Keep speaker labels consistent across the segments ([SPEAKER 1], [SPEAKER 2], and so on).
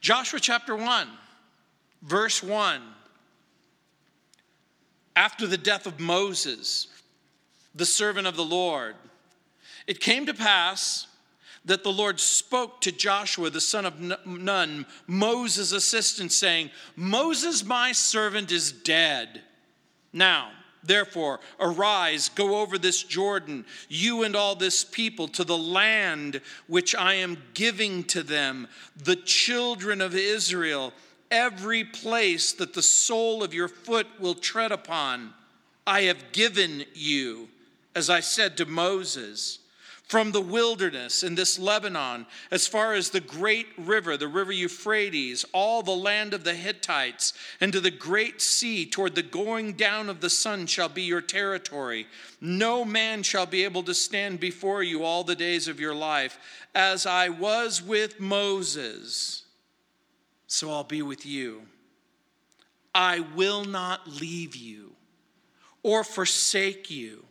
[SPEAKER 1] Joshua chapter 1, verse 1. After the death of Moses, the servant of the Lord, it came to pass that the Lord spoke to Joshua, the son of Nun, Moses' assistant, saying, Moses, my servant, is dead. Now, Therefore, arise, go over this Jordan, you and all this people, to the land which I am giving to them, the children of Israel, every place that the sole of your foot will tread upon, I have given you, as I said to Moses from the wilderness in this Lebanon, as far as the great river, the river Euphrates, all the land of the Hittites, and to the great sea, toward the going down of the sun, shall be your territory. No man shall be able to stand before you all the days of your life. As I was with Moses, so I'll be with you. I will not leave you or forsake you.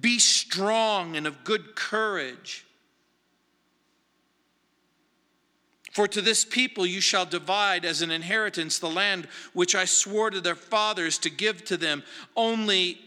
[SPEAKER 1] Be strong and of good courage. For to this people you shall divide as an inheritance the land which I swore to their fathers to give to them. Only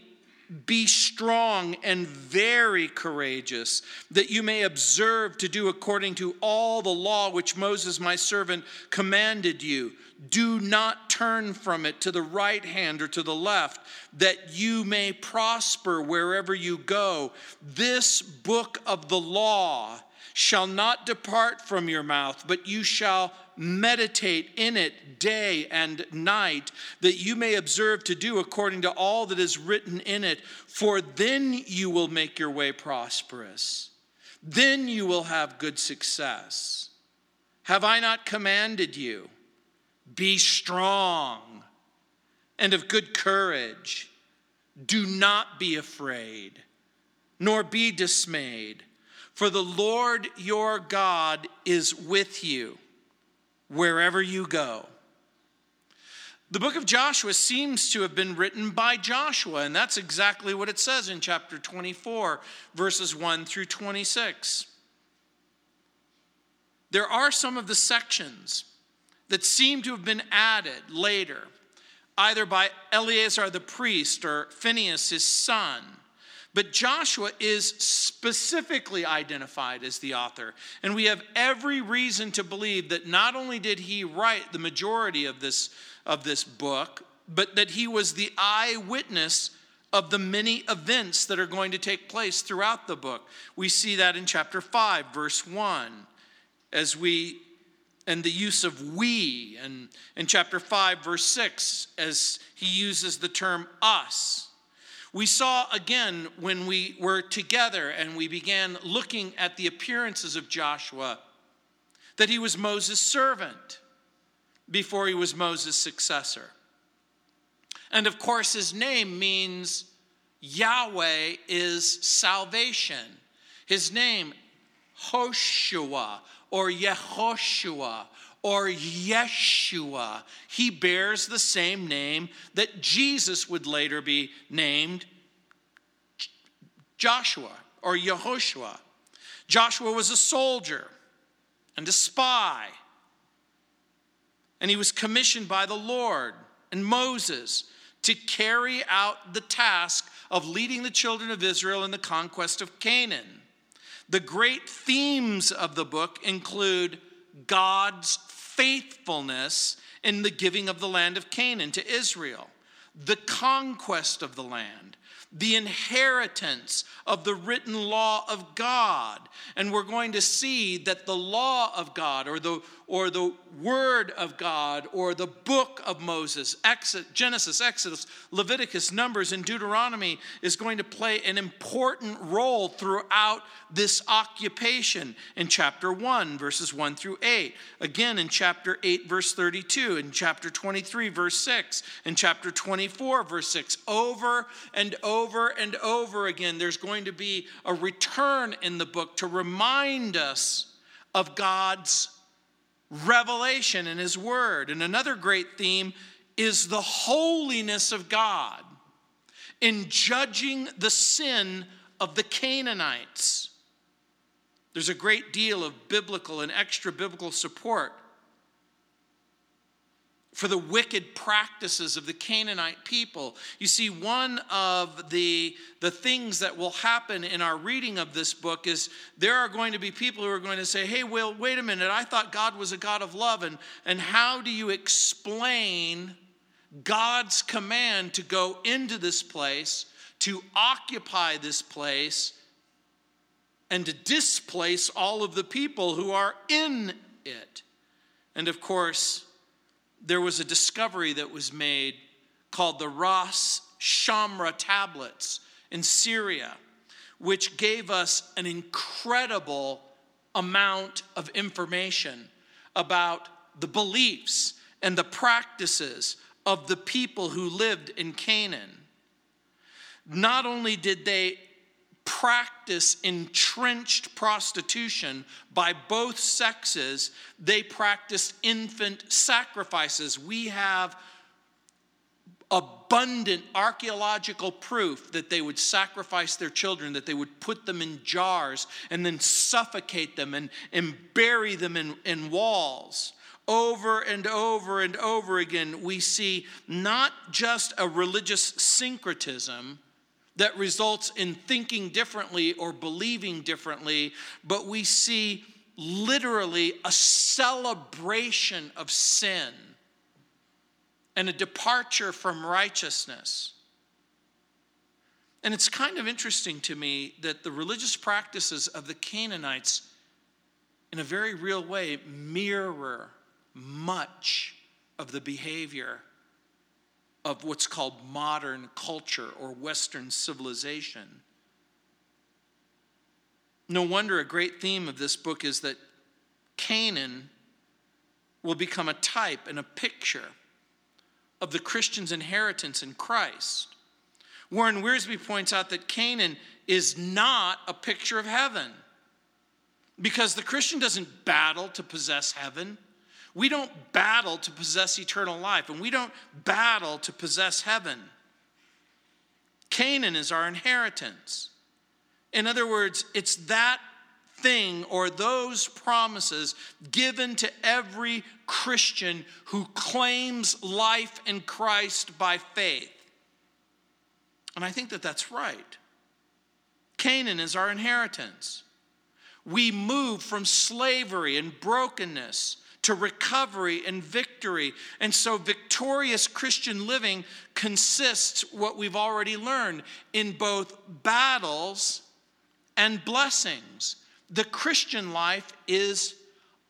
[SPEAKER 1] be strong and very courageous, that you may observe to do according to all the law which Moses my servant commanded you. Do not turn from it to the right hand or to the left, that you may prosper wherever you go. This book of the law shall not depart from your mouth, but you shall meditate in it day and night, that you may observe to do according to all that is written in it, for then you will make your way prosperous. Then you will have good success. Have I not commanded you? Be strong and of good courage. Do not be afraid, nor be dismayed, for the Lord your God is with you wherever you go. The book of Joshua seems to have been written by Joshua, and that's exactly what it says in chapter 24, verses 1 through 26. There are some of the sections that seem to have been added later, either by Eleazar the priest or Phineas his son. But Joshua is specifically identified as the author. And we have every reason to believe that not only did he write the majority of this, of this book, but that he was the eyewitness of the many events that are going to take place throughout the book. We see that in chapter 5, verse 1, as we, and the use of we, and in chapter 5, verse 6, as he uses the term us. We saw again when we were together and we began looking at the appearances of Joshua that he was Moses' servant before he was Moses' successor. And of course, his name means Yahweh is salvation. His name, Hoshua or Yehoshua or Yeshua. He bears the same name that Jesus would later be named Joshua or Yehoshua. Joshua was a soldier and a spy, and he was commissioned by the Lord and Moses to carry out the task of leading the children of Israel in the conquest of Canaan. The great themes of the book include God's faithfulness in the giving of the land of Canaan to Israel, the conquest of the land, the inheritance of the written law of God. And we're going to see that the law of God, or the, or the word of God, or the book of Moses, Exodus, Genesis, Exodus, Leviticus, Numbers, and Deuteronomy, is going to play an important role throughout this occupation in chapter 1, verses 1 through 8. Again, in chapter 8, verse 32, in chapter 23, verse 6, in chapter 24, verse 6. Over and over and over again, there's going to be a return in the book to remind us of God's revelation in His Word. And another great theme is the holiness of God in judging the sin of the Canaanites. There's a great deal of biblical and extra biblical support for the wicked practices of the Canaanite people. You see, one of the, the things that will happen in our reading of this book is there are going to be people who are going to say, hey, well, wait a minute, I thought God was a God of love. And, and how do you explain God's command to go into this place, to occupy this place, and to displace all of the people who are in it? And of course, there was a discovery that was made called the Ras Shamra tablets in Syria, which gave us an incredible amount of information about the beliefs and the practices of the people who lived in Canaan. Not only did they practice entrenched prostitution by both sexes, they practiced infant sacrifices. We have abundant archaeological proof that they would sacrifice their children, that they would put them in jars and then suffocate them and, and bury them in, in walls. Over and over and over again, we see not just a religious syncretism that results in thinking differently or believing differently, but we see literally a celebration of sin and a departure from righteousness. And it's kind of interesting to me that the religious practices of the Canaanites, in a very real way, mirror much of the behavior of what's called modern culture or Western civilization. No wonder a great theme of this book is that Canaan will become a type and a picture of the Christian's inheritance in Christ. Warren Wiersbe points out that Canaan is not a picture of heaven because the Christian doesn't battle to possess heaven. We don't battle to possess eternal life, and we don't battle to possess heaven. Canaan is our inheritance. In other words, it's that thing or those promises given to every Christian who claims life in Christ by faith. And I think that that's right. Canaan is our inheritance. We move from slavery and brokenness to recovery and victory. And so, victorious Christian living consists, what we've already learned, in both battles and blessings. The Christian life is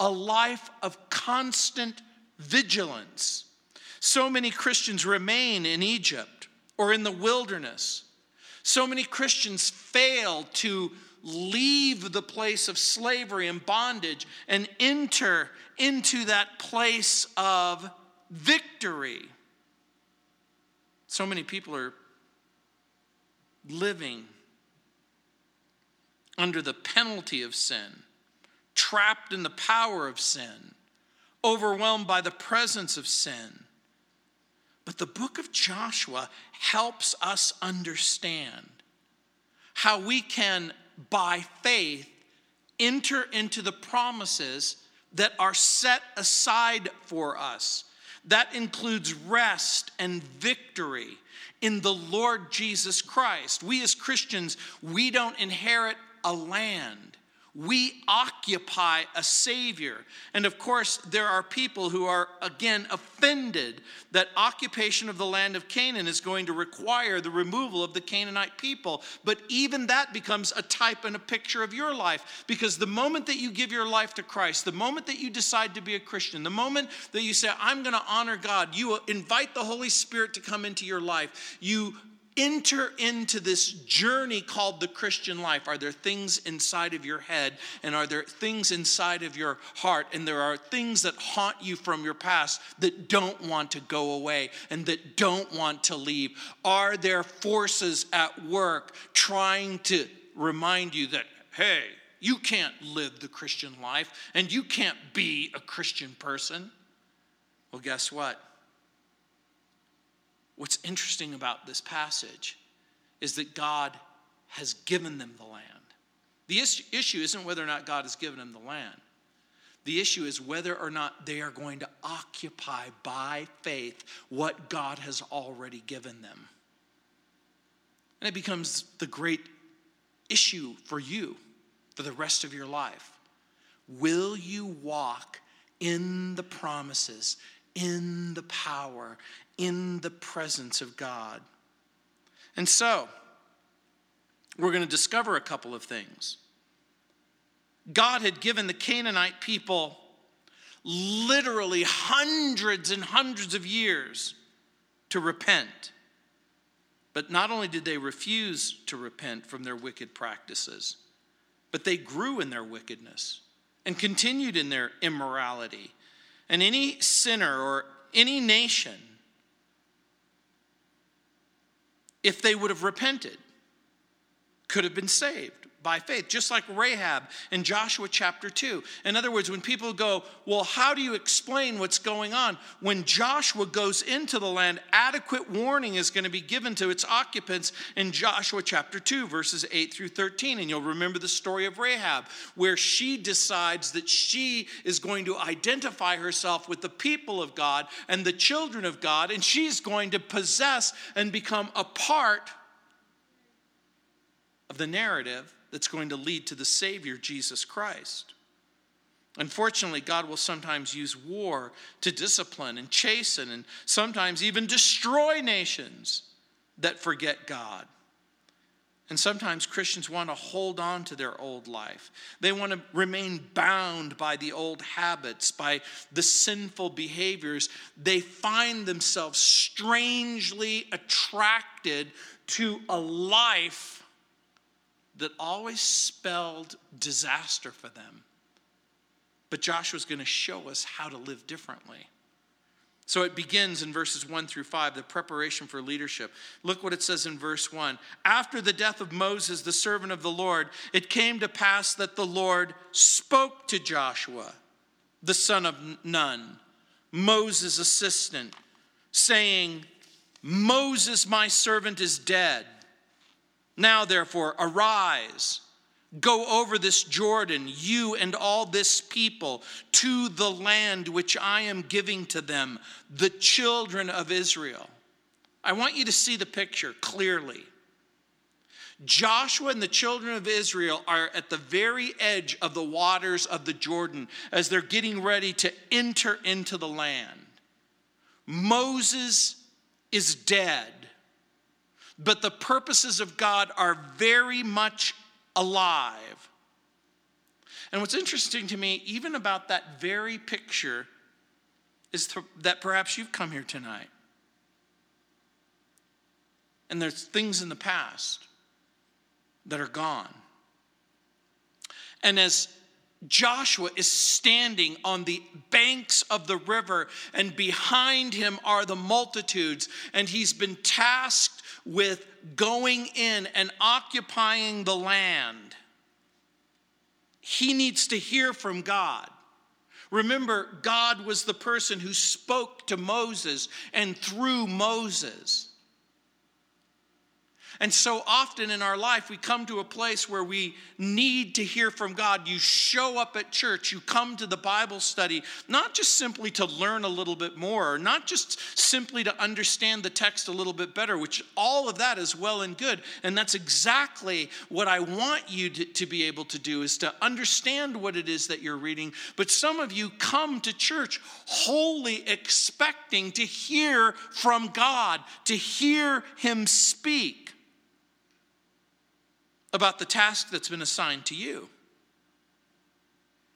[SPEAKER 1] a life of constant vigilance. So many Christians remain in Egypt or in the wilderness. So many Christians fail to leave the place of slavery and bondage and enter into that place of victory. So many people are living under the penalty of sin, trapped in the power of sin, overwhelmed by the presence of sin. But the book of Joshua helps us understand how we can by faith, enter into the promises that are set aside for us. That includes rest and victory in the Lord Jesus Christ. We as Christians, we don't inherit a land we occupy a Savior. And of course, there are people who are, again, offended that occupation of the land of Canaan is going to require the removal of the Canaanite people. But even that becomes a type and a picture of your life. Because the moment that you give your life to Christ, the moment that you decide to be a Christian, the moment that you say, I'm going to honor God, you invite the Holy Spirit to come into your life. You enter into this journey called the Christian life, are there things inside of your head and are there things inside of your heart and there are things that haunt you from your past that don't want to go away and that don't want to leave? Are there forces at work trying to remind you that, hey, you can't live the Christian life and you can't be a Christian person? Well, guess what? What's interesting about this passage is that God has given them the land. The issue isn't whether or not God has given them the land. The issue is whether or not they are going to occupy by faith what God has already given them. And it becomes the great issue for you for the rest of your life. Will you walk in the promises, in the power, in the presence of God? And so, we're going to discover a couple of things. God had given the Canaanite people literally hundreds and hundreds of years to repent. But not only did they refuse to repent from their wicked practices, but they grew in their wickedness and continued in their immorality. And any sinner or any nation, if they would have repented, could have been saved by faith, just like Rahab in Joshua chapter 2. In other words, when people go, Well, how do you explain what's going on? When Joshua goes into the land, adequate warning is going to be given to its occupants in Joshua chapter 2, verses 8 through 13. And you'll remember the story of Rahab, where she decides that she is going to identify herself with the people of God and the children of God, and she's going to possess and become a part of the narrative that's going to lead to the Savior, Jesus Christ. Unfortunately, God will sometimes use war to discipline and chasten and sometimes even destroy nations that forget God. And sometimes Christians want to hold on to their old life. They want to remain bound by the old habits, by the sinful behaviors. They find themselves strangely attracted to a life that always spelled disaster for them. But Joshua's going to show us how to live differently. So it begins in verses 1 through 5, the preparation for leadership. Look what it says in verse 1. After the death of Moses, the servant of the Lord, it came to pass that the Lord spoke to Joshua, the son of Nun, Moses' assistant, saying, Moses, my servant, is dead. Now, therefore, arise, go over this Jordan, you and all this people, to the land which I am giving to them, the children of Israel. I want you to see the picture clearly. Joshua and the children of Israel are at the very edge of the waters of the Jordan as they're getting ready to enter into the land. Moses is dead but the purposes of God are very much alive. And what's interesting to me, even about that very picture, is that perhaps you've come here tonight. And there's things in the past that are gone. And as Joshua is standing on the banks of the river, and behind him are the multitudes, and he's been tasked with going in and occupying the land. He needs to hear from God. Remember, God was the person who spoke to Moses and through Moses. And so often in our life, we come to a place where we need to hear from God. You show up at church, you come to the Bible study, not just simply to learn a little bit more, or not just simply to understand the text a little bit better, which all of that is well and good. And that's exactly what I want you to, to be able to do is to understand what it is that you're reading. But some of you come to church wholly expecting to hear from God, to hear Him speak about the task that's been assigned to you.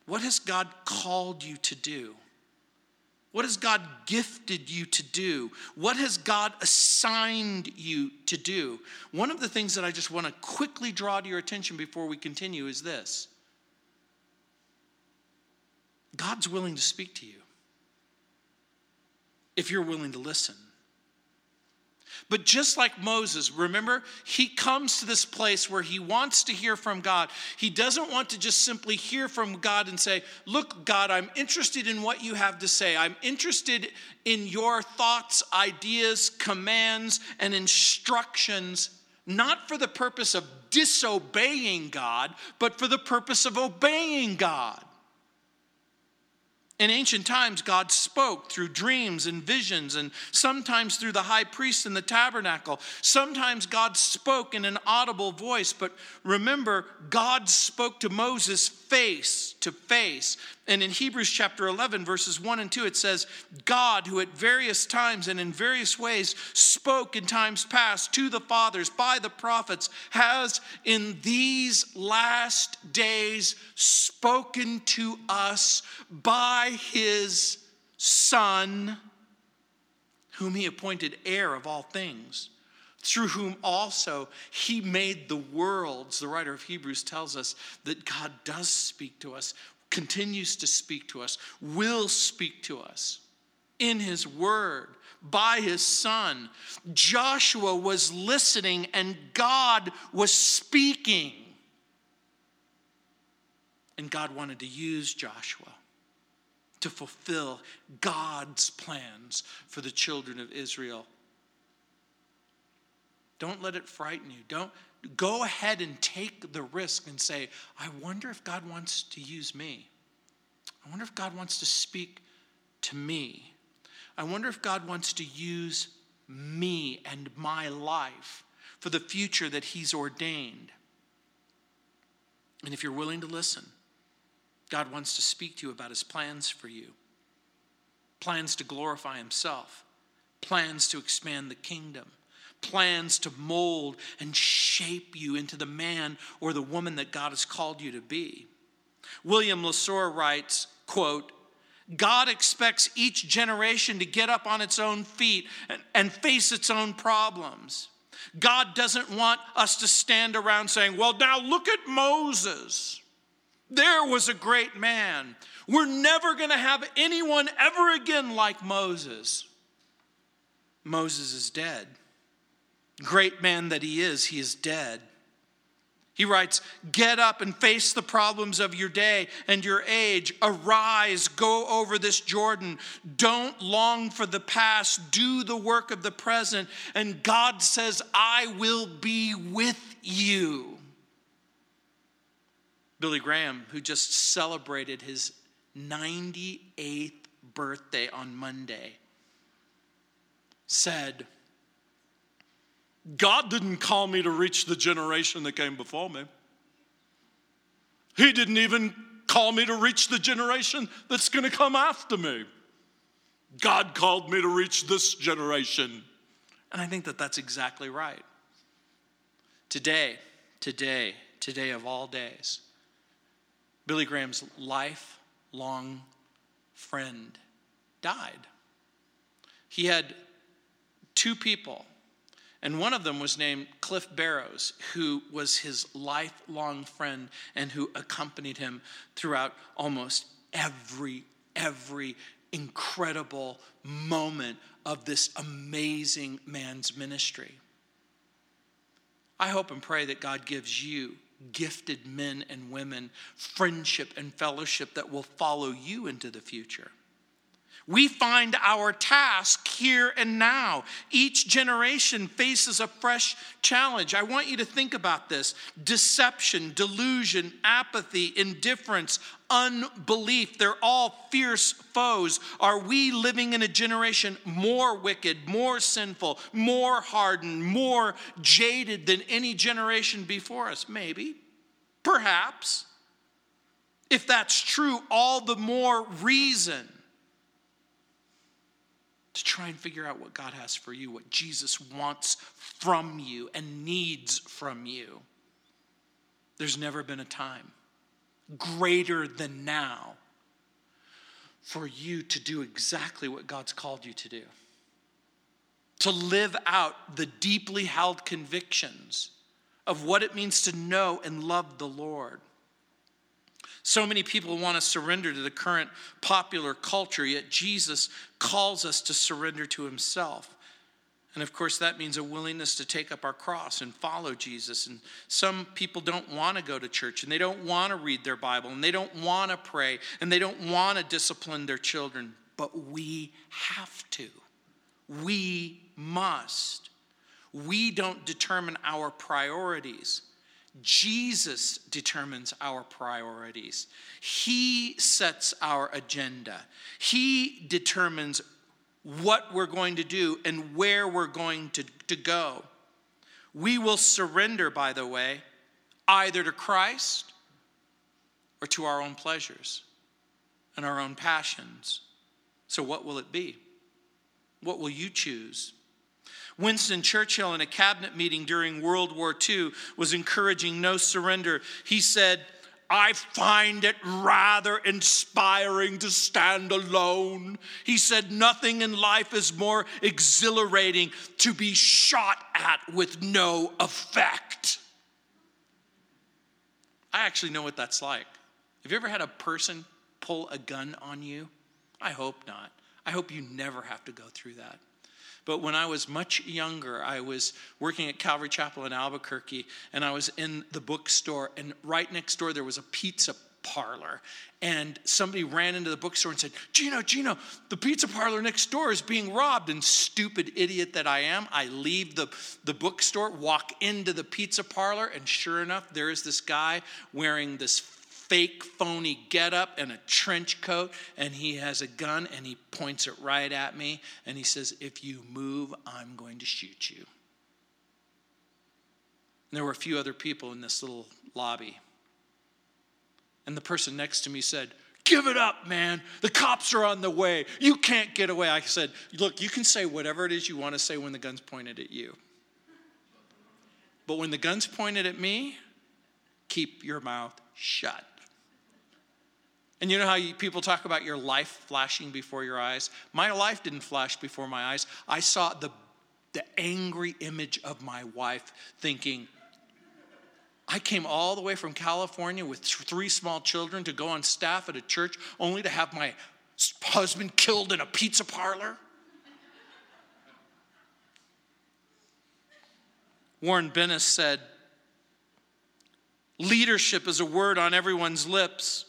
[SPEAKER 1] What has God called you to do? What has God gifted you to do? What has God assigned you to do? One of the things that I just want to quickly draw to your attention before we continue is this God's willing to speak to you if you're willing to listen. But just like Moses, remember, he comes to this place where he wants to hear from God. He doesn't want to just simply hear from God and say, Look, God, I'm interested in what you have to say. I'm interested in your thoughts, ideas, commands, and instructions, not for the purpose of disobeying God, but for the purpose of obeying God. In ancient times, God spoke through dreams and visions, and sometimes through the high priest in the tabernacle. Sometimes God spoke in an audible voice, but remember, God spoke to Moses face to face. And in Hebrews chapter 11, verses 1 and 2, it says, God, who at various times and in various ways spoke in times past to the fathers by the prophets, has in these last days spoken to us by his Son, whom he appointed heir of all things through whom also he made the worlds. The writer of Hebrews tells us that God does speak to us, continues to speak to us, will speak to us in his word by his son. Joshua was listening and God was speaking. And God wanted to use Joshua to fulfill God's plans for the children of Israel. Don't let it frighten you. Don't go ahead and take the risk and say, I wonder if God wants to use me. I wonder if God wants to speak to me. I wonder if God wants to use me and my life for the future that He's ordained. And if you're willing to listen, God wants to speak to you about His plans for you plans to glorify Himself, plans to expand the kingdom plans to mold and shape you into the man or the woman that God has called you to be. William LaSor writes, quote, God expects each generation to get up on its own feet and, and face its own problems. God doesn't want us to stand around saying, Well, now look at Moses. There was a great man. We're never going to have anyone ever again like Moses. Moses is dead. Great man that he is, he is dead. He writes, Get up and face the problems of your day and your age. Arise, go over this Jordan. Don't long for the past. Do the work of the present. And God says, I will be with you. Billy Graham, who just celebrated his 98th birthday on Monday, said, God didn't call me to reach the generation that came before me. He didn't even call me to reach the generation that's going to come after me. God called me to reach this generation. And I think that that's exactly right. Today, today, today of all days, Billy Graham's lifelong friend died. He had two people and one of them was named Cliff Barrows, who was his lifelong friend and who accompanied him throughout almost every, every incredible moment of this amazing man's ministry. I hope and pray that God gives you gifted men and women friendship and fellowship that will follow you into the future. We find our task here and now. Each generation faces a fresh challenge. I want you to think about this deception, delusion, apathy, indifference, unbelief. They're all fierce foes. Are we living in a generation more wicked, more sinful, more hardened, more jaded than any generation before us? Maybe, perhaps. If that's true, all the more reason to try and figure out what God has for you, what Jesus wants from you and needs from you. There's never been a time greater than now for you to do exactly what God's called you to do. To live out the deeply held convictions of what it means to know and love the Lord. So many people want to surrender to the current popular culture, yet Jesus calls us to surrender to himself. And of course, that means a willingness to take up our cross and follow Jesus. And some people don't want to go to church and they don't want to read their Bible and they don't want to pray and they don't want to discipline their children. But we have to. We must. We don't determine our priorities. Jesus determines our priorities. He sets our agenda. He determines what we're going to do and where we're going to, to go. We will surrender, by the way, either to Christ or to our own pleasures and our own passions. So, what will it be? What will you choose? Winston Churchill, in a cabinet meeting during World War II, was encouraging no surrender. He said, I find it rather inspiring to stand alone. He said, Nothing in life is more exhilarating to be shot at with no effect. I actually know what that's like. Have you ever had a person pull a gun on you? I hope not. I hope you never have to go through that. But when I was much younger, I was working at Calvary Chapel in Albuquerque, and I was in the bookstore, and right next door there was a pizza parlor. And somebody ran into the bookstore and said, Gino, Gino, the pizza parlor next door is being robbed. And stupid idiot that I am, I leave the, the bookstore, walk into the pizza parlor, and sure enough, there is this guy wearing this fake phony getup and a trench coat, and he has a gun and he points it right at me and he says, If you move, I'm going to shoot you. And there were a few other people in this little lobby. And the person next to me said, Give it up, man. The cops are on the way. You can't get away. I said, Look, you can say whatever it is you want to say when the gun's pointed at you. But when the gun's pointed at me, keep your mouth shut. And you know how people talk about your life flashing before your eyes? My life didn't flash before my eyes. I saw the, the angry image of my wife thinking, I came all the way from California with three small children to go on staff at a church only to have my husband killed in a pizza parlor. Warren Bennis said, Leadership is a word on everyone's lips.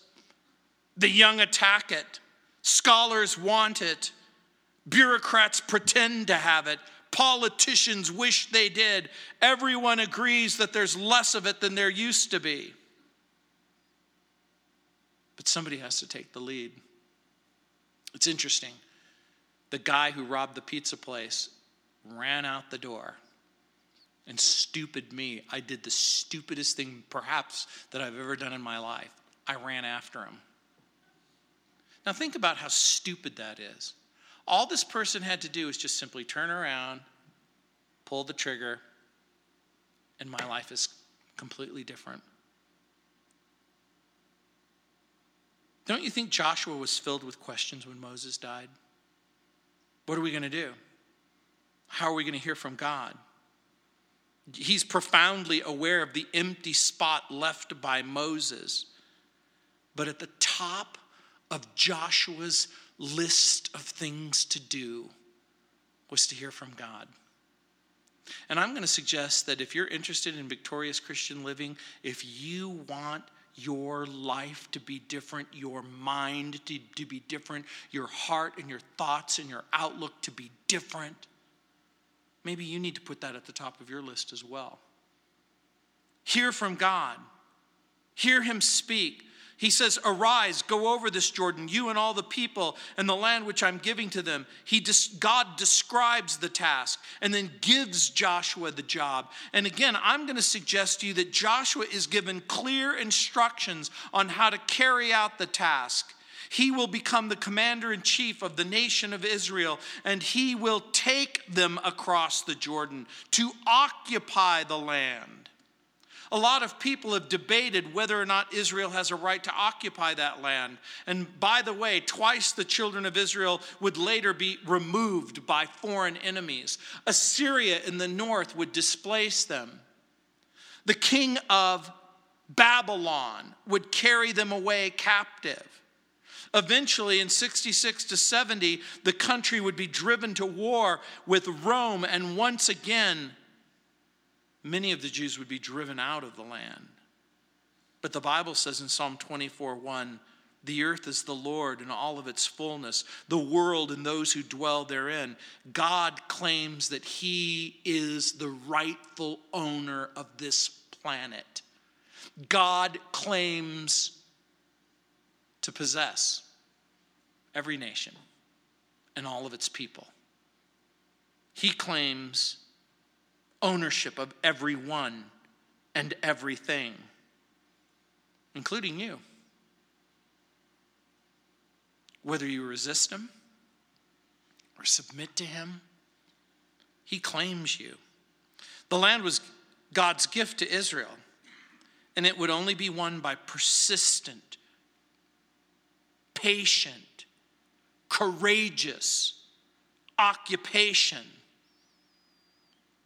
[SPEAKER 1] The young attack it, scholars want it, bureaucrats pretend to have it, politicians wish they did. Everyone agrees that there's less of it than there used to be. But somebody has to take the lead. It's interesting. The guy who robbed the pizza place ran out the door. And stupid me, I did the stupidest thing perhaps that I've ever done in my life. I ran after him. Now, think about how stupid that is. All this person had to do is just simply turn around, pull the trigger, and my life is completely different. Don't you think Joshua was filled with questions when Moses died? What are we going to do? How are we going to hear from God? He's profoundly aware of the empty spot left by Moses. But at the top of Joshua's list of things to do was to hear from God. And I'm going to suggest that if you're interested in victorious Christian living, if you want your life to be different, your mind to, to be different, your heart and your thoughts and your outlook to be different, maybe you need to put that at the top of your list as well. Hear from God, hear Him speak. He says, Arise, go over this Jordan, you and all the people, and the land which I'm giving to them. He God describes the task and then gives Joshua the job. And again, I'm going to suggest to you that Joshua is given clear instructions on how to carry out the task. He will become the commander in chief of the nation of Israel, and he will take them across the Jordan to occupy the land. A lot of people have debated whether or not Israel has a right to occupy that land. And by the way, twice the children of Israel would later be removed by foreign enemies. Assyria in the north would displace them. The king of Babylon would carry them away captive. Eventually, in 66 to 70, the country would be driven to war with Rome, and once again, many of the Jews would be driven out of the land. But the Bible says in Psalm 24 1, the earth is the Lord and all of its fullness, the world and those who dwell therein. God claims that He is the rightful owner of this planet. God claims to possess every nation and all of its people. He claims ownership of everyone and everything, including you. Whether you resist him or submit to him, he claims you. The land was God's gift to Israel, and it would only be won by persistent, patient, courageous occupation.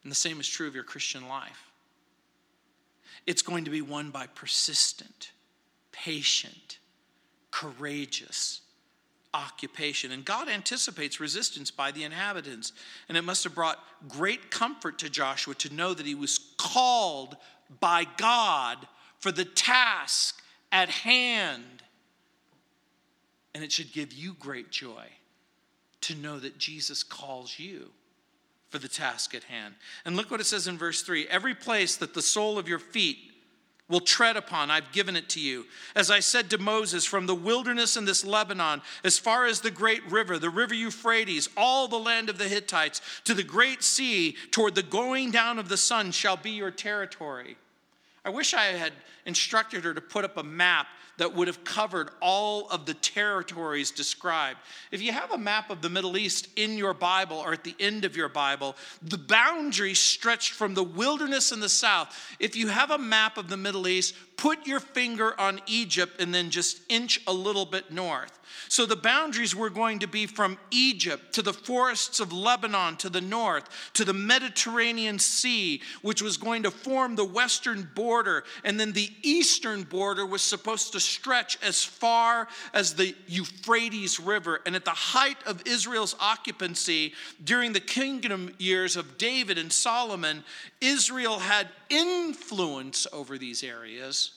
[SPEAKER 1] And the same is true of your Christian life. It's going to be won by persistent, patient, courageous occupation. And God anticipates resistance by the inhabitants. And it must have brought great comfort to Joshua to know that he was called by God for the task at hand. And it should give you great joy to know that Jesus calls you for the task at hand. And look what it says in verse 3 Every place that the sole of your feet will tread upon, I've given it to you. As I said to Moses, from the wilderness in this Lebanon, as far as the great river, the river Euphrates, all the land of the Hittites, to the great sea, toward the going down of the sun, shall be your territory. I wish I had instructed her to put up a map that would have covered all of the territories described. If you have a map of the Middle East in your Bible or at the end of your Bible, the boundary stretched from the wilderness in the south. If you have a map of the Middle East, put your finger on Egypt and then just inch a little bit north. So the boundaries were going to be from Egypt to the forests of Lebanon to the north, to the Mediterranean Sea, which was going to form the western border. And then the eastern border was supposed to stretch as far as the Euphrates River. And at the height of Israel's occupancy during the kingdom years of David and Solomon, Israel had influence over these areas,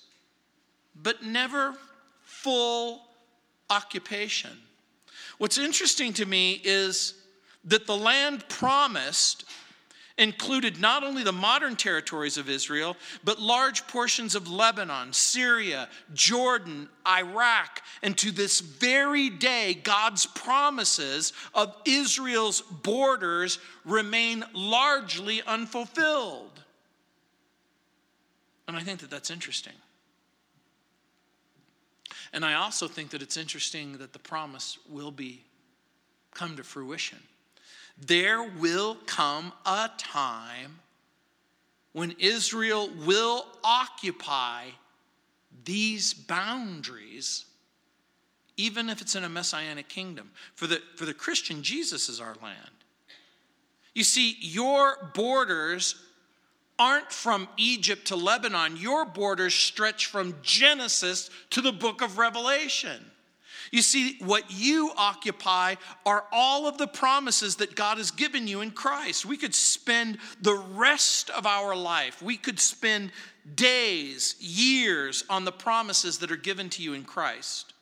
[SPEAKER 1] but never full occupation. What's interesting to me is that the land promised included not only the modern territories of Israel, but large portions of Lebanon, Syria, Jordan, Iraq, and to this very day, God's promises of Israel's borders remain largely unfulfilled. And I think that that's interesting. And I also think that it's interesting that the promise will be come to fruition. There will come a time when Israel will occupy these boundaries, even if it's in a messianic kingdom. For the, for the Christian, Jesus is our land. You see, your borders aren't from Egypt to Lebanon. Your borders stretch from Genesis to the book of Revelation. You see, what you occupy are all of the promises that God has given you in Christ. We could spend the rest of our life, we could spend days, years on the promises that are given to you in Christ.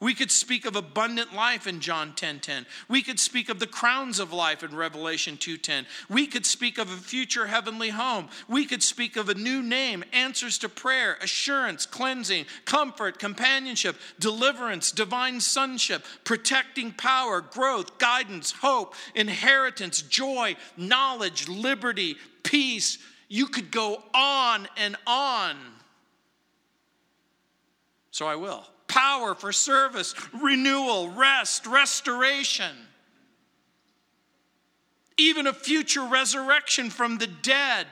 [SPEAKER 1] We could speak of abundant life in John 10:10. 10, 10. We could speak of the crowns of life in Revelation 2:10. We could speak of a future heavenly home. We could speak of a new name, answers to prayer, assurance, cleansing, comfort, companionship, deliverance, divine sonship, protecting power, growth, guidance, hope, inheritance, joy, knowledge, liberty, peace. You could go on and on. So I will power for service, renewal, rest, restoration, even a future resurrection from the dead.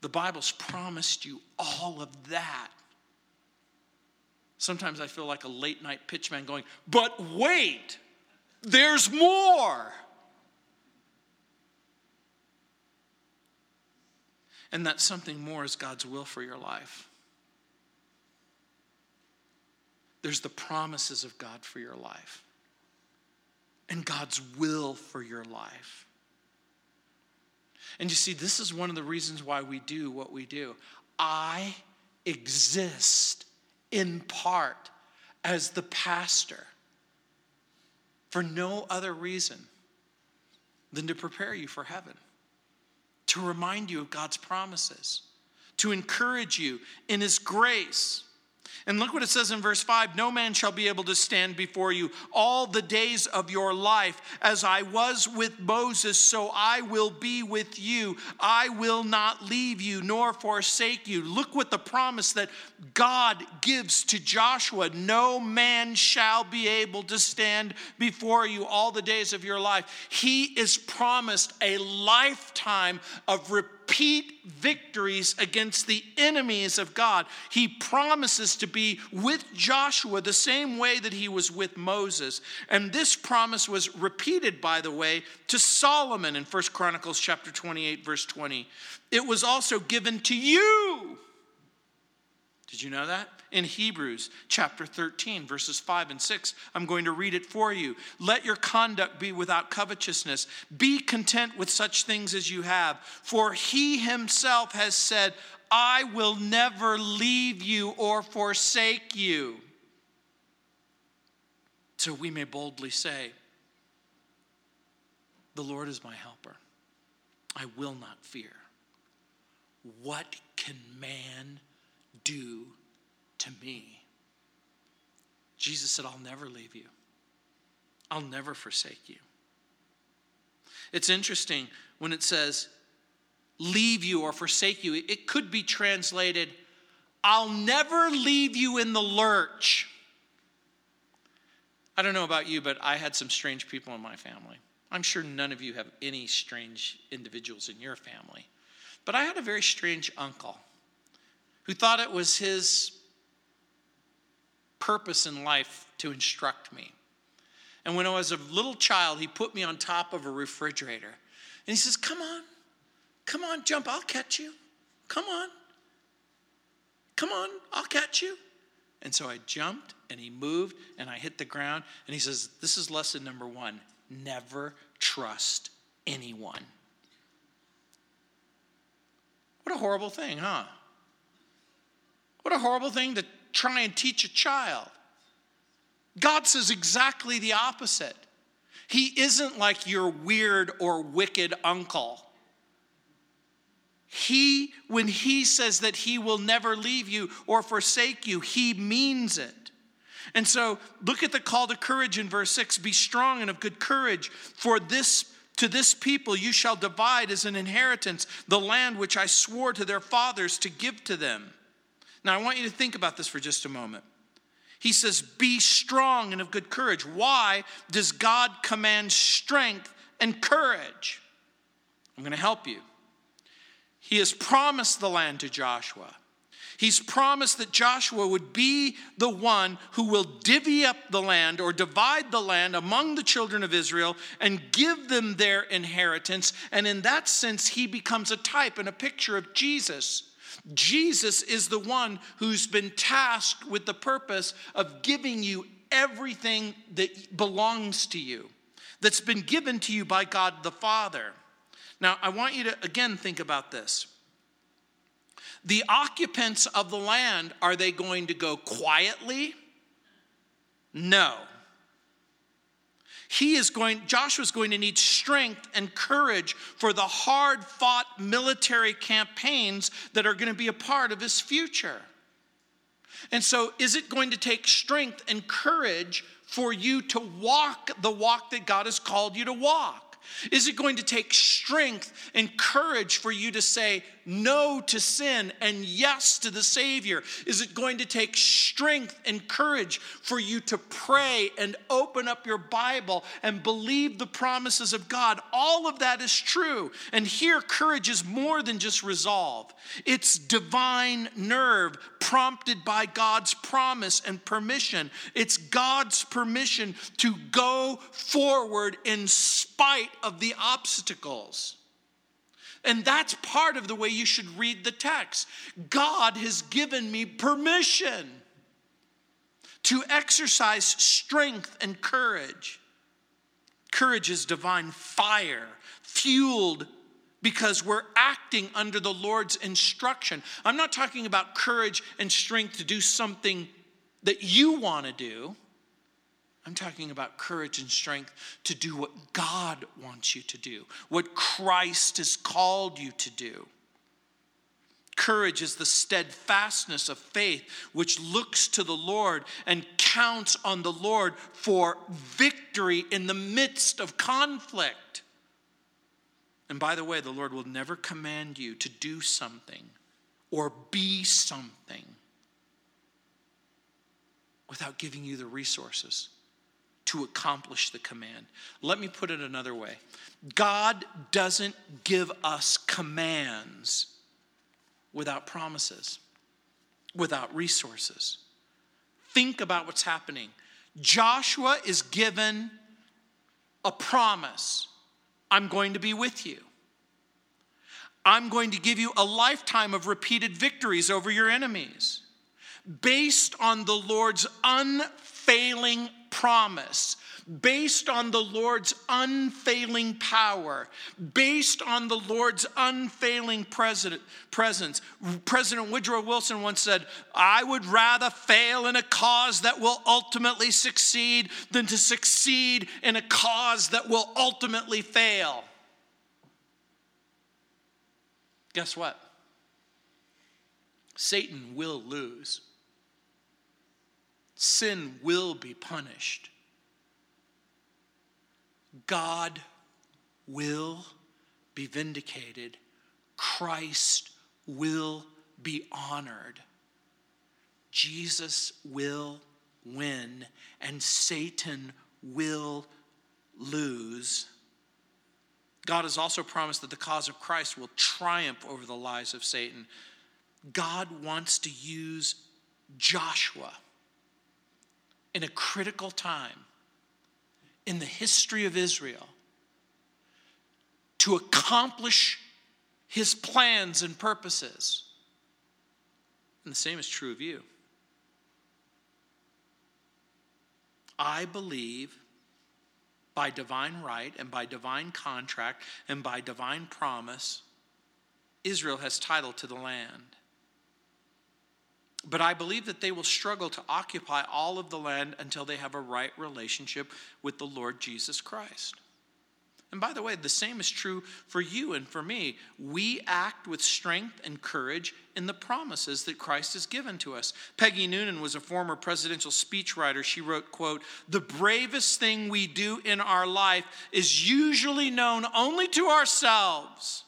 [SPEAKER 1] The Bible's promised you all of that. Sometimes I feel like a late night pitchman going, but wait, there's more. And that something more is God's will for your life. There's the promises of God for your life and God's will for your life. And you see, this is one of the reasons why we do what we do. I exist in part as the pastor for no other reason than to prepare you for heaven. To remind you of God's promises, to encourage you in His grace. And look what it says in verse 5 No man shall be able to stand before you all the days of your life. As I was with Moses, so I will be with you. I will not leave you nor forsake you. Look what the promise that God gives to Joshua No man shall be able to stand before you all the days of your life. He is promised a lifetime of repentance repeat victories against the enemies of God. He promises to be with Joshua the same way that he was with Moses. And this promise was repeated, by the way, to Solomon in 1 Chronicles chapter 28, verse 20. It was also given to you. Did you know that? In Hebrews chapter 13, verses 5 and 6. I'm going to read it for you. Let your conduct be without covetousness. Be content with such things as you have, for he himself has said, I will never leave you or forsake you. So we may boldly say, The Lord is my helper. I will not fear. What can man do to me. Jesus said, I'll never leave you, I'll never forsake you. It's interesting when it says, leave you or forsake you, it could be translated, I'll never leave you in the lurch. I don't know about you, but I had some strange people in my family. I'm sure none of you have any strange individuals in your family. But I had a very strange uncle who thought it was his purpose in life to instruct me. And when I was a little child, he put me on top of a refrigerator. And he says, Come on, come on, jump, I'll catch you. Come on, come on, I'll catch you. And so I jumped and he moved and I hit the ground. And he says, This is lesson number one never trust anyone. What a horrible thing, huh? What a horrible thing to try and teach a child. God says exactly the opposite. He isn't like your weird or wicked uncle. He, when he says that he will never leave you or forsake you, he means it. And so look at the call to courage in verse 6 be strong and of good courage, for this to this people you shall divide as an inheritance the land which I swore to their fathers to give to them. Now, I want you to think about this for just a moment. He says, Be strong and of good courage. Why does God command strength and courage? I'm going to help you. He has promised the land to Joshua. He's promised that Joshua would be the one who will divvy up the land or divide the land among the children of Israel and give them their inheritance. And in that sense, he becomes a type and a picture of Jesus Jesus is the one who's been tasked with the purpose of giving you everything that belongs to you, that's been given to you by God the Father. Now, I want you to again think about this. The occupants of the land, are they going to go quietly? No. He is going, Joshua's going to need strength and courage for the hard fought military campaigns that are going to be a part of his future. And so, is it going to take strength and courage for you to walk the walk that God has called you to walk? Is it going to take strength and courage for you to say no to sin and yes to the Savior? Is it going to take strength and courage for you to pray and open up your Bible and believe the promises of God? All of that is true. And here, courage is more than just resolve, it's divine nerve prompted by God's promise and permission. It's God's permission to go forward in spite of the obstacles. And that's part of the way you should read the text. God has given me permission to exercise strength and courage. Courage is divine fire, fueled because we're acting under the Lord's instruction. I'm not talking about courage and strength to do something that you want to do. I'm talking about courage and strength to do what God wants you to do, what Christ has called you to do. Courage is the steadfastness of faith which looks to the Lord and counts on the Lord for victory in the midst of conflict. And by the way, the Lord will never command you to do something or be something without giving you the resources to accomplish the command. Let me put it another way God doesn't give us commands without promises, without resources. Think about what's happening. Joshua is given a promise I'm going to be with you. I'm going to give you a lifetime of repeated victories over your enemies based on the Lord's unfailing promise based on the Lord's unfailing power, based on the Lord's unfailing presence. President Woodrow Wilson once said, I would rather fail in a cause that will ultimately succeed than to succeed in a cause that will ultimately fail. Guess what? Satan will lose. Sin will be punished. God will be vindicated, Christ will be honored, Jesus will win, and Satan will lose. God has also promised that the cause of Christ will triumph over the lies of Satan. God wants to use Joshua in a critical time in the history of Israel to accomplish his plans and purposes. And the same is true of you. I believe by divine right and by divine contract and by divine promise, Israel has title to the land. But I believe that they will struggle to occupy all of the land until they have a right relationship with the Lord Jesus Christ. And by the way, the same is true for you and for me. We act with strength and courage in the promises that Christ has given to us. Peggy Noonan was a former presidential speechwriter. She wrote, quote, "The bravest thing we do in our life is usually known only to ourselves."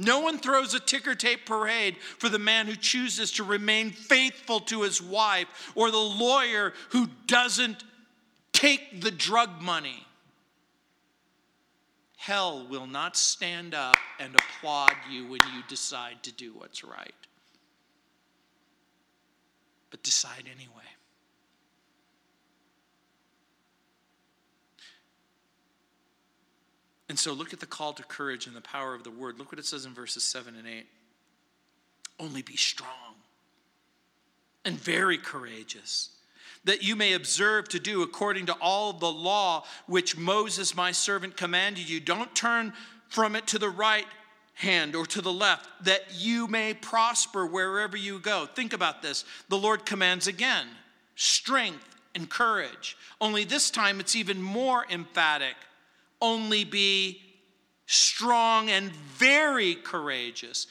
[SPEAKER 1] No one throws a ticker tape parade for the man who chooses to remain faithful to his wife or the lawyer who doesn't take the drug money. Hell will not stand up and applaud you when you decide to do what's right. But decide anyway. And so look at the call to courage and the power of the word. Look what it says in verses 7 and 8. Only be strong and very courageous, that you may observe to do according to all the law which Moses, my servant, commanded you. Don't turn from it to the right hand or to the left, that you may prosper wherever you go. Think about this. The Lord commands again strength and courage. Only this time it's even more emphatic only be strong and very courageous.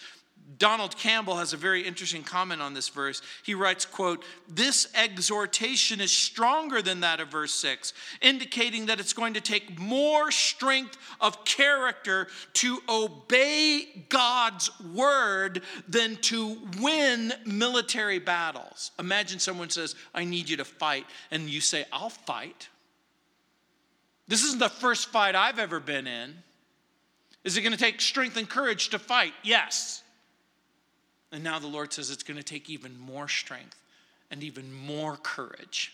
[SPEAKER 1] Donald Campbell has a very interesting comment on this verse. He writes, quote, "This exhortation is stronger than that of verse 6, indicating that it's going to take more strength of character to obey God's word than to win military battles." Imagine someone says, "I need you to fight," and you say, "I'll fight." This isn't the first fight I've ever been in. Is it going to take strength and courage to fight? Yes. And now the Lord says it's going to take even more strength and even more courage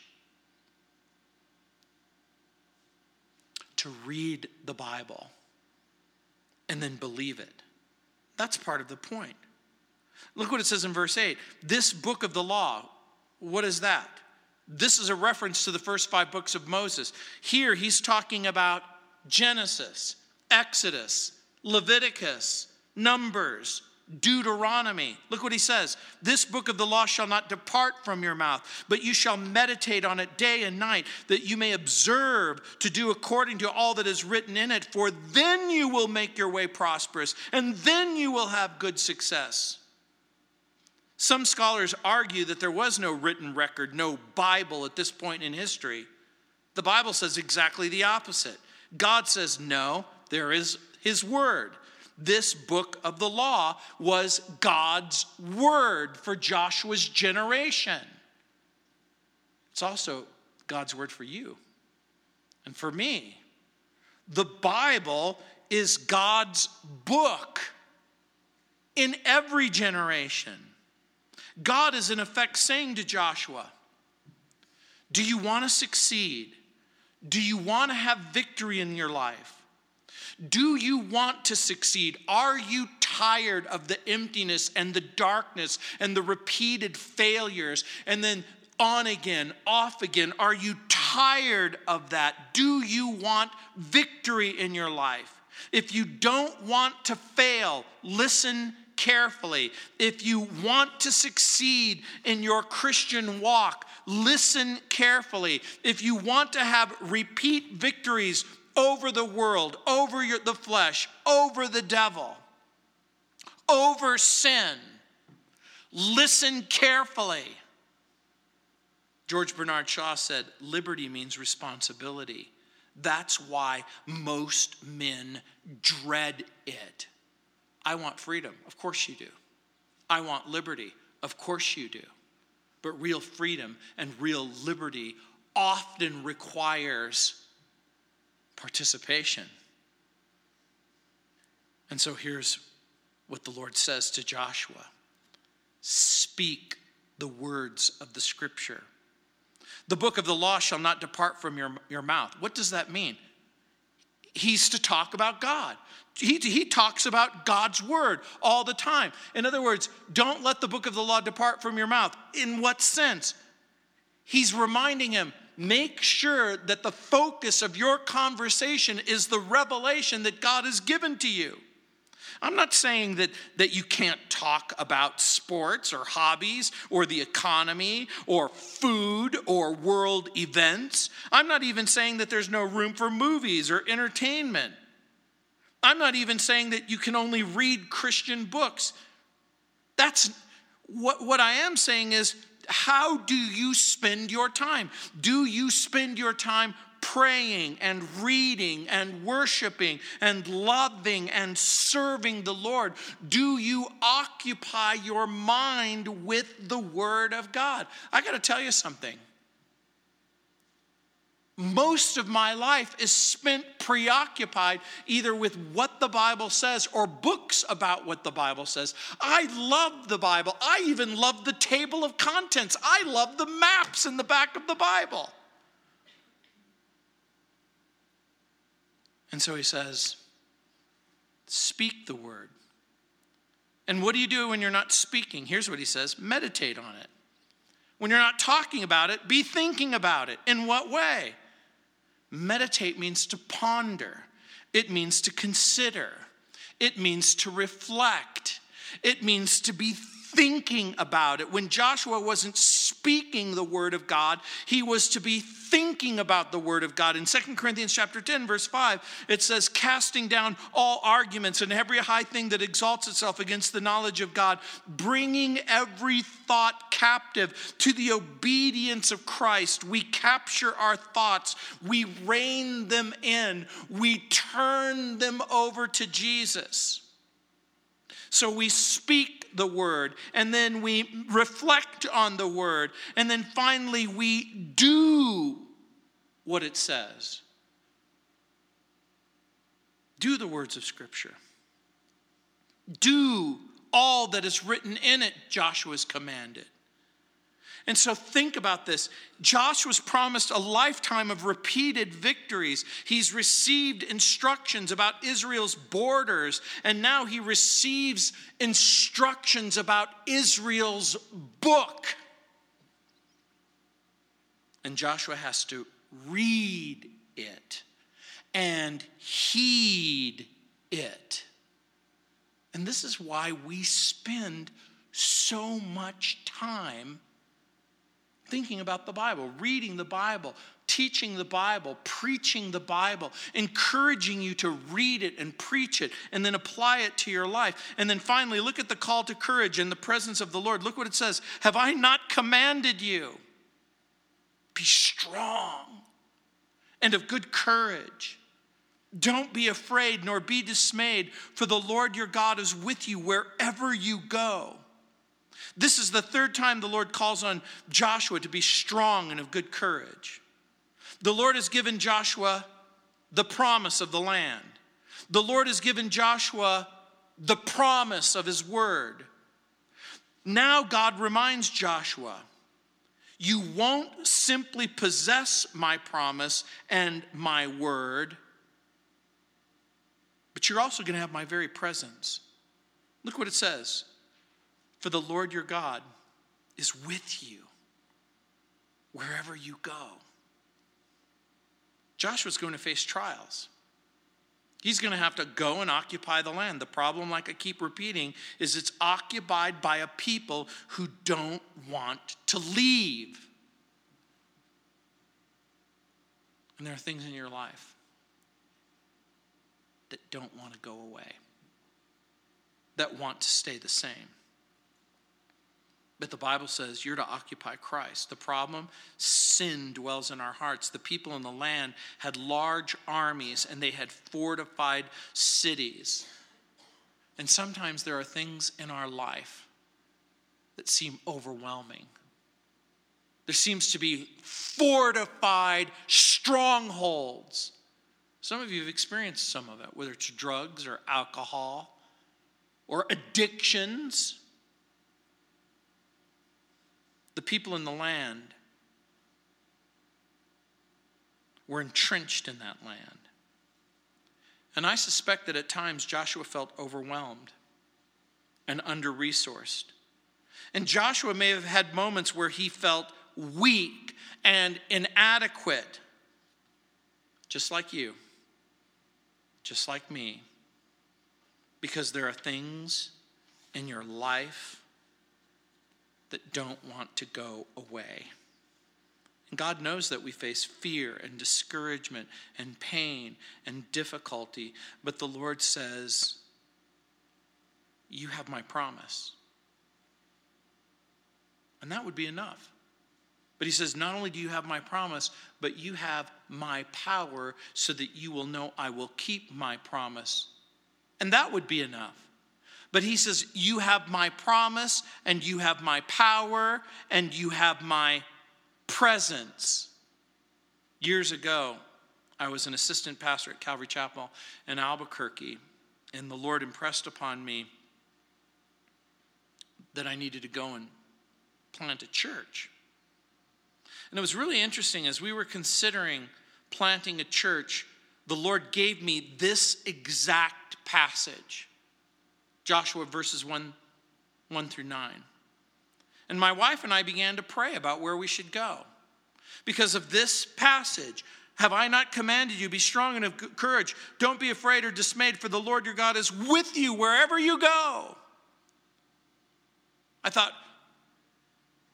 [SPEAKER 1] to read the Bible and then believe it. That's part of the point. Look what it says in verse 8. This book of the law, what is that? This is a reference to the first five books of Moses. Here he's talking about Genesis, Exodus, Leviticus, Numbers, Deuteronomy. Look what he says. This book of the law shall not depart from your mouth, but you shall meditate on it day and night, that you may observe to do according to all that is written in it, for then you will make your way prosperous, and then you will have good success. Some scholars argue that there was no written record, no Bible at this point in history. The Bible says exactly the opposite. God says, no, there is His Word this book of the law was God's word for Joshua's generation. It's also God's word for you and for me. The Bible is God's book in every generation. God is, in effect, saying to Joshua, Do you want to succeed? Do you want to have victory in your life? Do you want to succeed? Are you tired of the emptiness and the darkness and the repeated failures and then on again, off again? Are you tired of that? Do you want victory in your life? If you don't want to fail, listen carefully. If you want to succeed in your Christian walk, listen carefully. If you want to have repeat victories over the world, over your, the flesh, over the devil, over sin. Listen carefully. George Bernard Shaw said, Liberty means responsibility. That's why most men dread it. I want freedom. Of course you do. I want liberty. Of course you do. But real freedom and real liberty often requires participation. And so here's what the Lord says to Joshua Speak the words of the scripture. The book of the law shall not depart from your, your mouth. What does that mean? He's to talk about God. He, he talks about God's word all the time. In other words, don't let the book of the law depart from your mouth. In what sense? He's reminding him, make sure that the focus of your conversation is the revelation that God has given to you. I'm not saying that, that you can't talk about sports or hobbies or the economy or food or world events. I'm not even saying that there's no room for movies or entertainment. I'm not even saying that you can only read Christian books. That's what, what I am saying is how do you spend your time? Do you spend your time praying and reading and worshiping and loving and serving the Lord? Do you occupy your mind with the Word of God? I got to tell you something most of my life is spent preoccupied either with what the Bible says or books about what the Bible says. I love the Bible. I even love the table of contents. I love the maps in the back of the Bible. And so he says, Speak the word. And what do you do when you're not speaking? Here's what he says meditate on it. When you're not talking about it, be thinking about it. In what way? Meditate means to ponder, it means to consider, it means to reflect, it means to be thinking about it. When Joshua wasn't speaking the word of God, he was to be thinking about the word of God. In 2 Corinthians chapter 10 verse 5, it says casting down all arguments and every high thing that exalts itself against the knowledge of God, bringing every thought captive to the obedience of Christ. We capture our thoughts, we rein them in, we turn them over to Jesus. So we speak the word, and then we reflect on the word, and then finally we do what it says. Do the words of Scripture. Do all that is written in it, Joshua's commanded. And so think about this. Joshua's promised a lifetime of repeated victories. He's received instructions about Israel's borders, and now he receives instructions about Israel's book. And Joshua has to read it and heed it. And this is why we spend so much time thinking about the Bible, reading the Bible, teaching the Bible, preaching the Bible, encouraging you to read it and preach it, and then apply it to your life. And then finally, look at the call to courage in the presence of the Lord. Look what it says Have I not commanded you? Be strong and of good courage. Don't be afraid nor be dismayed, for the Lord your God is with you wherever you go. This is the third time the Lord calls on Joshua to be strong and of good courage. The Lord has given Joshua the promise of the land. The Lord has given Joshua the promise of his word. Now God reminds Joshua, you won't simply possess my promise and my word but you're also going to have my very presence. Look what it says For the Lord your God is with you wherever you go. Joshua's going to face trials. He's going to have to go and occupy the land. The problem, like I keep repeating, is it's occupied by a people who don't want to leave. And there are things in your life that don't want to go away, that want to stay the same. But the Bible says you're to occupy Christ. The problem sin dwells in our hearts. The people in the land had large armies and they had fortified cities. And sometimes there are things in our life that seem overwhelming. There seems to be fortified strongholds some of you have experienced some of it, whether it's drugs or alcohol or addictions. The people in the land were entrenched in that land. And I suspect that at times Joshua felt overwhelmed and under resourced. And Joshua may have had moments where he felt weak and inadequate, just like you just like me, because there are things in your life that don't want to go away. And God knows that we face fear and discouragement and pain and difficulty, but the Lord says, You have my promise. And that would be enough. But he says, Not only do you have my promise, but you have my power so that you will know I will keep my promise. And that would be enough. But he says, You have my promise, and you have my power, and you have my presence. Years ago, I was an assistant pastor at Calvary Chapel in Albuquerque, and the Lord impressed upon me that I needed to go and plant a church. And it was really interesting as we were considering planting a church, the Lord gave me this exact passage Joshua verses 1, 1 through 9. And my wife and I began to pray about where we should go. Because of this passage, have I not commanded you, be strong and of courage? Don't be afraid or dismayed, for the Lord your God is with you wherever you go. I thought,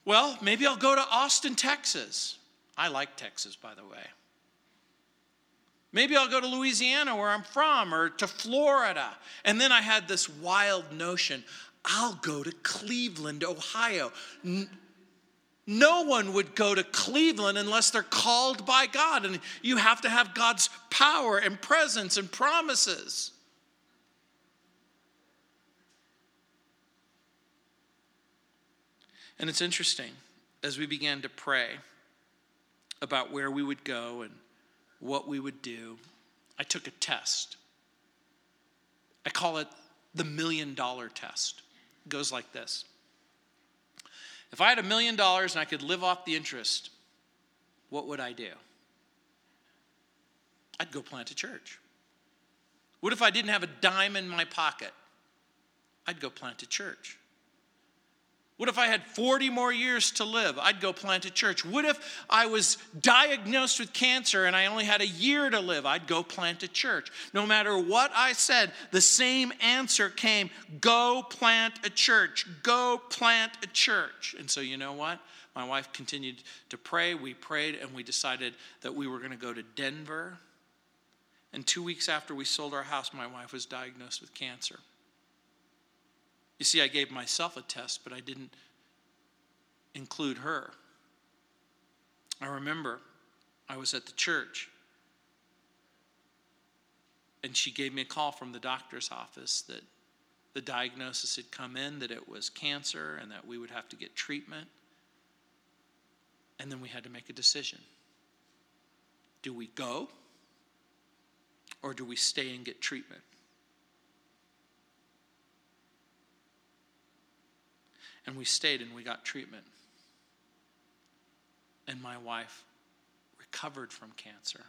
[SPEAKER 1] well, maybe I'll go to Austin, Texas. I like Texas, by the way. Maybe I'll go to Louisiana, where I'm from, or to Florida. And then I had this wild notion I'll go to Cleveland, Ohio. No one would go to Cleveland unless they're called by God. And you have to have God's power and presence and promises. And it's interesting as we began to pray about where we would go and what we would do, I took a test. I call it the million dollar test. It goes like this If I had a million dollars and I could live off the interest, what would I do? I'd go plant a church. What if I didn't have a dime in my pocket? I'd go plant a church. What if I had 40 more years to live? I'd go plant a church. What if I was diagnosed with cancer and I only had a year to live? I'd go plant a church. No matter what I said, the same answer came go plant a church. Go plant a church. And so, you know what? My wife continued to pray. We prayed and we decided that we were going to go to Denver. And two weeks after we sold our house, my wife was diagnosed with cancer. You see, I gave myself a test, but I didn't include her. I remember I was at the church, and she gave me a call from the doctor's office that the diagnosis had come in, that it was cancer, and that we would have to get treatment. And then we had to make a decision. Do we go? Or do we stay and get treatment? And we stayed and we got treatment. And my wife recovered from cancer.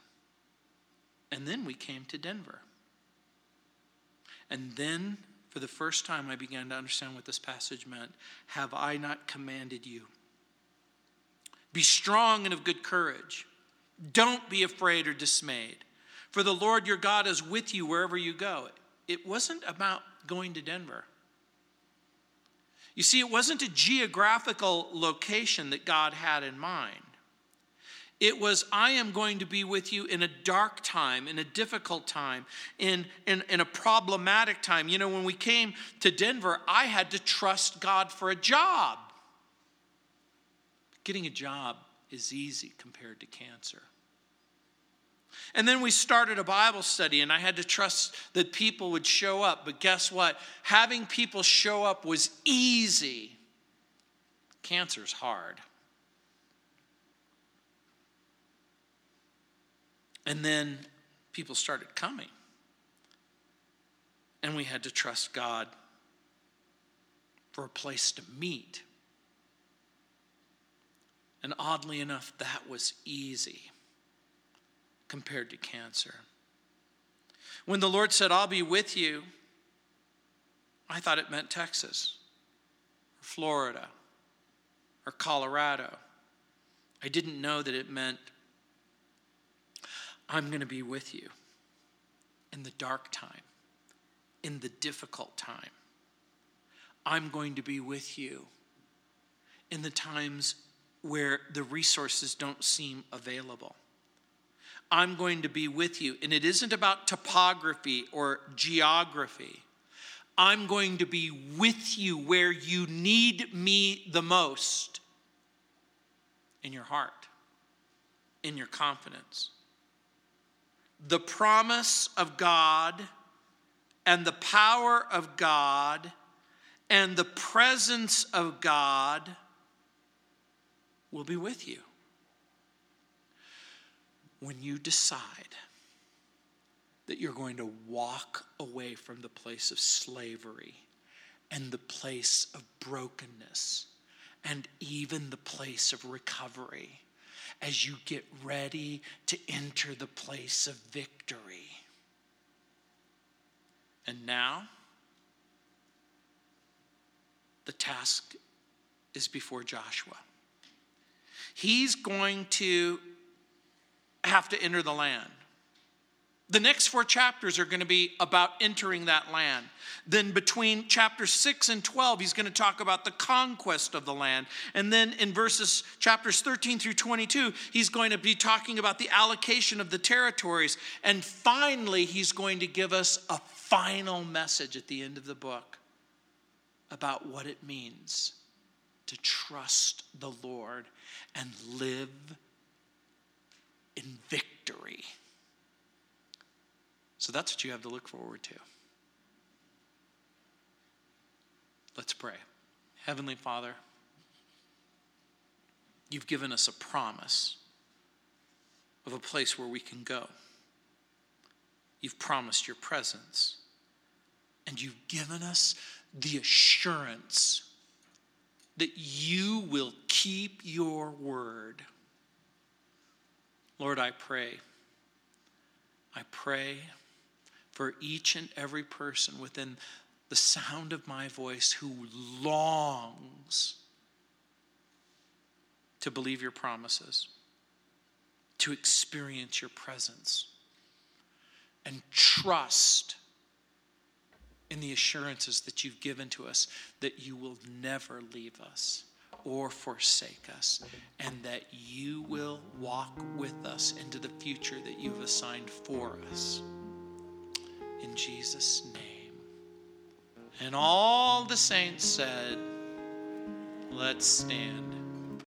[SPEAKER 1] And then we came to Denver. And then, for the first time, I began to understand what this passage meant. Have I not commanded you? Be strong and of good courage. Don't be afraid or dismayed, for the Lord your God is with you wherever you go. It wasn't about going to Denver. You see, it wasn't a geographical location that God had in mind. It was, I am going to be with you in a dark time, in a difficult time, in, in, in a problematic time. You know, when we came to Denver, I had to trust God for a job. Getting a job is easy compared to cancer. And then we started a Bible study, and I had to trust that people would show up. But guess what? Having people show up was easy. Cancer's hard. And then people started coming. And we had to trust God for a place to meet. And oddly enough, that was easy compared to cancer. When the Lord said, I'll be with you, I thought it meant Texas or Florida or Colorado. I didn't know that it meant I'm going to be with you in the dark time, in the difficult time. I'm going to be with you in the times where the resources don't seem available. I'm going to be with you. And it isn't about topography or geography. I'm going to be with you where you need me the most in your heart, in your confidence. The promise of God and the power of God and the presence of God will be with you when you decide that you're going to walk away from the place of slavery and the place of brokenness and even the place of recovery as you get ready to enter the place of victory. And now, the task is before Joshua. He's going to have to enter the land. The next four chapters are going to be about entering that land. Then, between chapters 6 and 12, he's going to talk about the conquest of the land. And then in verses chapters 13 through 22, he's going to be talking about the allocation of the territories. And finally, he's going to give us a final message at the end of the book about what it means to trust the Lord and live in victory. So that's what you have to look forward to. Let's pray. Heavenly Father, you've given us a promise of a place where we can go. You've promised your presence, and you've given us the assurance that you will keep your word. Lord, I pray. I pray for each and every person within the sound of my voice who longs to believe your promises, to experience your presence, and trust in the assurances that you've given to us that you will never leave us or forsake us, and that you will walk with us into the future that you've assigned for us. In Jesus' name. And all the saints said, Let's stand.